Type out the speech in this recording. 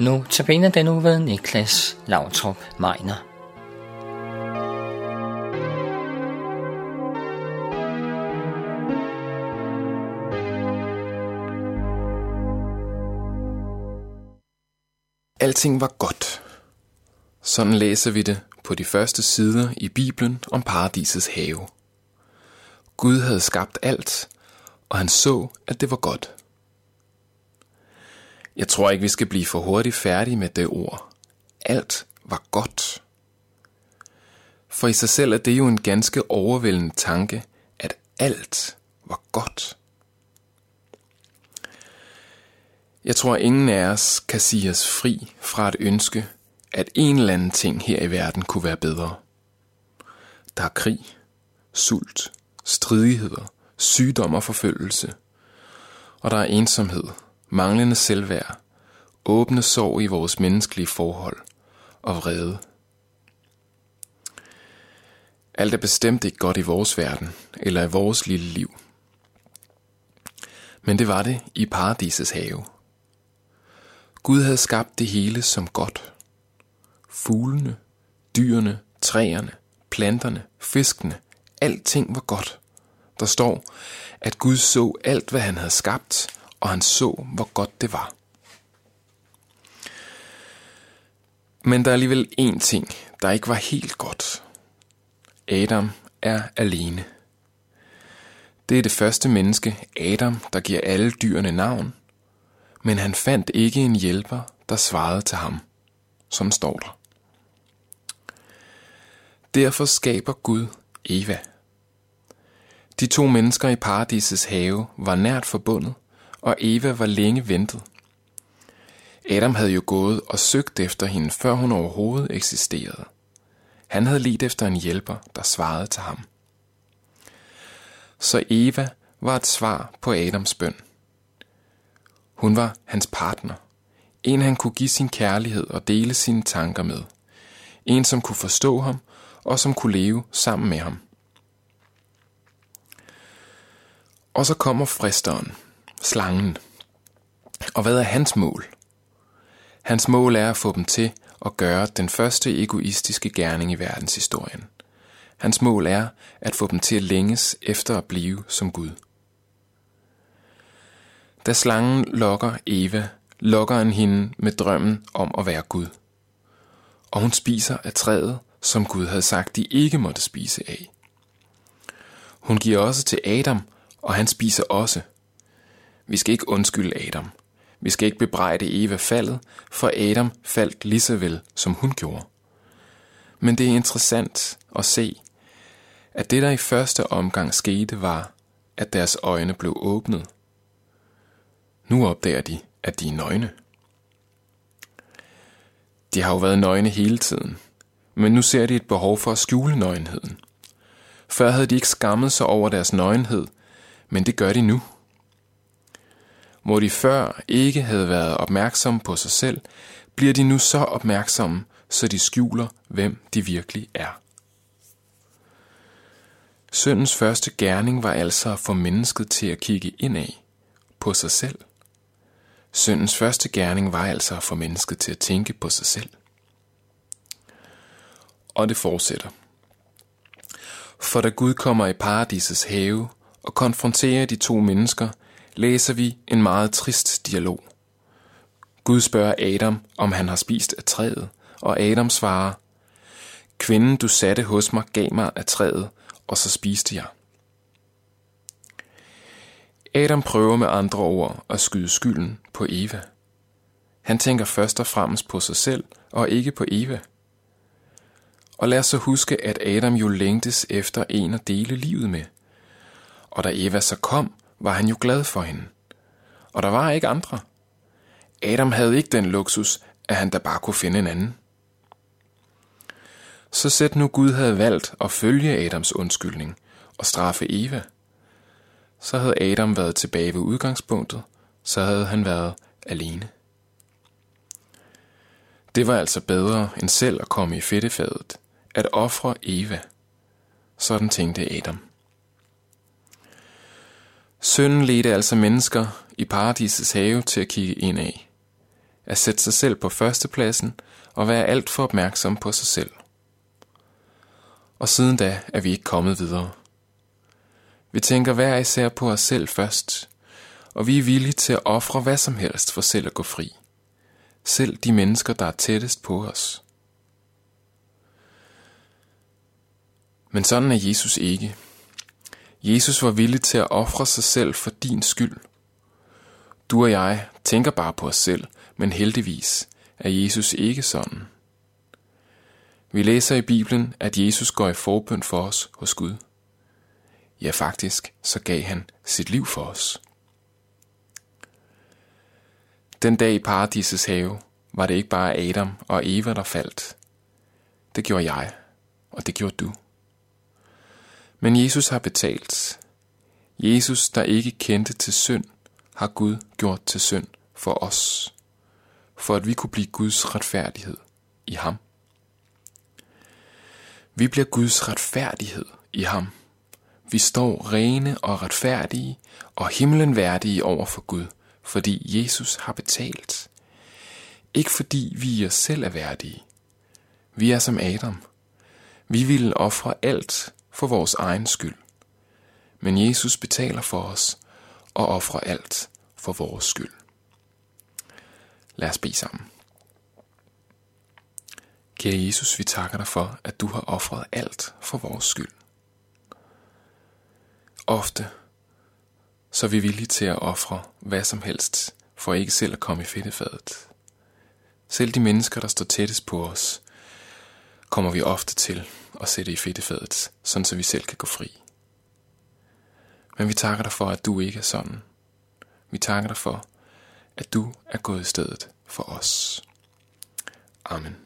Nu tabiner den uge ved Niklas Lautrup Meiner. Alting var godt. Sådan læser vi det på de første sider i Bibelen om paradisets have. Gud havde skabt alt, og han så, at det var godt. Jeg tror ikke, vi skal blive for hurtigt færdige med det ord. Alt var godt. For i sig selv er det jo en ganske overvældende tanke, at alt var godt. Jeg tror, ingen af os kan sige os fri fra et ønske, at en eller anden ting her i verden kunne være bedre. Der er krig, sult, stridigheder, sygdom og forfølgelse. Og der er ensomhed, manglende selvværd, åbne sorg i vores menneskelige forhold og vrede. Alt er bestemt ikke godt i vores verden eller i vores lille liv. Men det var det i paradisets have. Gud havde skabt det hele som godt. Fuglene, dyrene, træerne, planterne, fiskene, alting var godt. Der står, at Gud så alt, hvad han havde skabt, og han så, hvor godt det var. Men der er alligevel én ting, der ikke var helt godt. Adam er alene. Det er det første menneske, Adam, der giver alle dyrene navn, men han fandt ikke en hjælper, der svarede til ham. Som står der. Derfor skaber Gud Eva. De to mennesker i paradisets have var nært forbundet, og Eva var længe ventet. Adam havde jo gået og søgt efter hende, før hun overhovedet eksisterede. Han havde let efter en hjælper, der svarede til ham. Så Eva var et svar på Adams bøn. Hun var hans partner. En han kunne give sin kærlighed og dele sine tanker med. En som kunne forstå ham og som kunne leve sammen med ham. Og så kommer fristeren, slangen. Og hvad er hans mål? Hans mål er at få dem til at gøre den første egoistiske gerning i verdenshistorien. Hans mål er at få dem til at længes efter at blive som Gud. Da slangen lokker Eva, lokker han hende med drømmen om at være Gud. Og hun spiser af træet, som Gud havde sagt, de ikke måtte spise af. Hun giver også til Adam, og han spiser også. Vi skal ikke undskylde Adam. Vi skal ikke bebrejde Eva faldet, for Adam faldt lige så vel, som hun gjorde. Men det er interessant at se, at det der i første omgang skete var, at deres øjne blev åbnet. Nu opdager de, at de er nøgne. De har jo været nøgne hele tiden, men nu ser de et behov for at skjule nøgenheden. Før havde de ikke skammet sig over deres nøgenhed, men det gør de nu. Hvor de før ikke havde været opmærksomme på sig selv, bliver de nu så opmærksomme, så de skjuler, hvem de virkelig er. Søndens første gerning var altså at få mennesket til at kigge indad på sig selv. Søndens første gerning var altså at få mennesket til at tænke på sig selv. Og det fortsætter. For da Gud kommer i paradisets have og konfronterer de to mennesker, læser vi en meget trist dialog. Gud spørger Adam, om han har spist af træet, og Adam svarer, Kvinden du satte hos mig gav mig af træet, og så spiste jeg. Adam prøver med andre ord at skyde skylden på Eva. Han tænker først og fremmest på sig selv og ikke på Eva. Og lad os så huske, at Adam jo længtes efter en at dele livet med. Og da Eva så kom, var han jo glad for hende. Og der var ikke andre. Adam havde ikke den luksus, at han da bare kunne finde en anden. Så sæt nu Gud havde valgt at følge Adams undskyldning og straffe Eva. Så havde Adam været tilbage ved udgangspunktet, så havde han været alene. Det var altså bedre end selv at komme i fedtefadet, at ofre Eva. Sådan tænkte Adam. Sønnen ledte altså mennesker i paradisets have til at kigge ind af. at sætte sig selv på førstepladsen og være alt for opmærksom på sig selv. Og siden da er vi ikke kommet videre. Vi tænker hver især på os selv først, og vi er villige til at ofre hvad som helst for selv at gå fri. Selv de mennesker, der er tættest på os. Men sådan er Jesus ikke. Jesus var villig til at ofre sig selv for din skyld. Du og jeg tænker bare på os selv, men heldigvis er Jesus ikke sådan. Vi læser i Bibelen, at Jesus går i forbøn for os hos Gud. Ja, faktisk, så gav han sit liv for os. Den dag i paradisets have var det ikke bare Adam og Eva, der faldt. Det gjorde jeg, og det gjorde du. Men Jesus har betalt. Jesus, der ikke kendte til synd, har Gud gjort til synd for os, for at vi kunne blive Guds retfærdighed i ham. Vi bliver Guds retfærdighed i ham. Vi står rene og retfærdige og himlen værdige over for Gud, fordi Jesus har betalt. Ikke fordi vi i os selv er værdige. Vi er som Adam. Vi ville ofre alt for vores egen skyld. Men Jesus betaler for os og offrer alt for vores skyld. Lad os bede sammen. Kære Jesus, vi takker dig for, at du har offret alt for vores skyld. Ofte så er vi villige til at ofre hvad som helst, for ikke selv at komme i fedtefadet. Selv de mennesker, der står tættest på os, kommer vi ofte til og sætte i fedtefadet, sådan så vi selv kan gå fri. Men vi takker dig for, at du ikke er sådan. Vi takker dig for, at du er gået i stedet for os. Amen.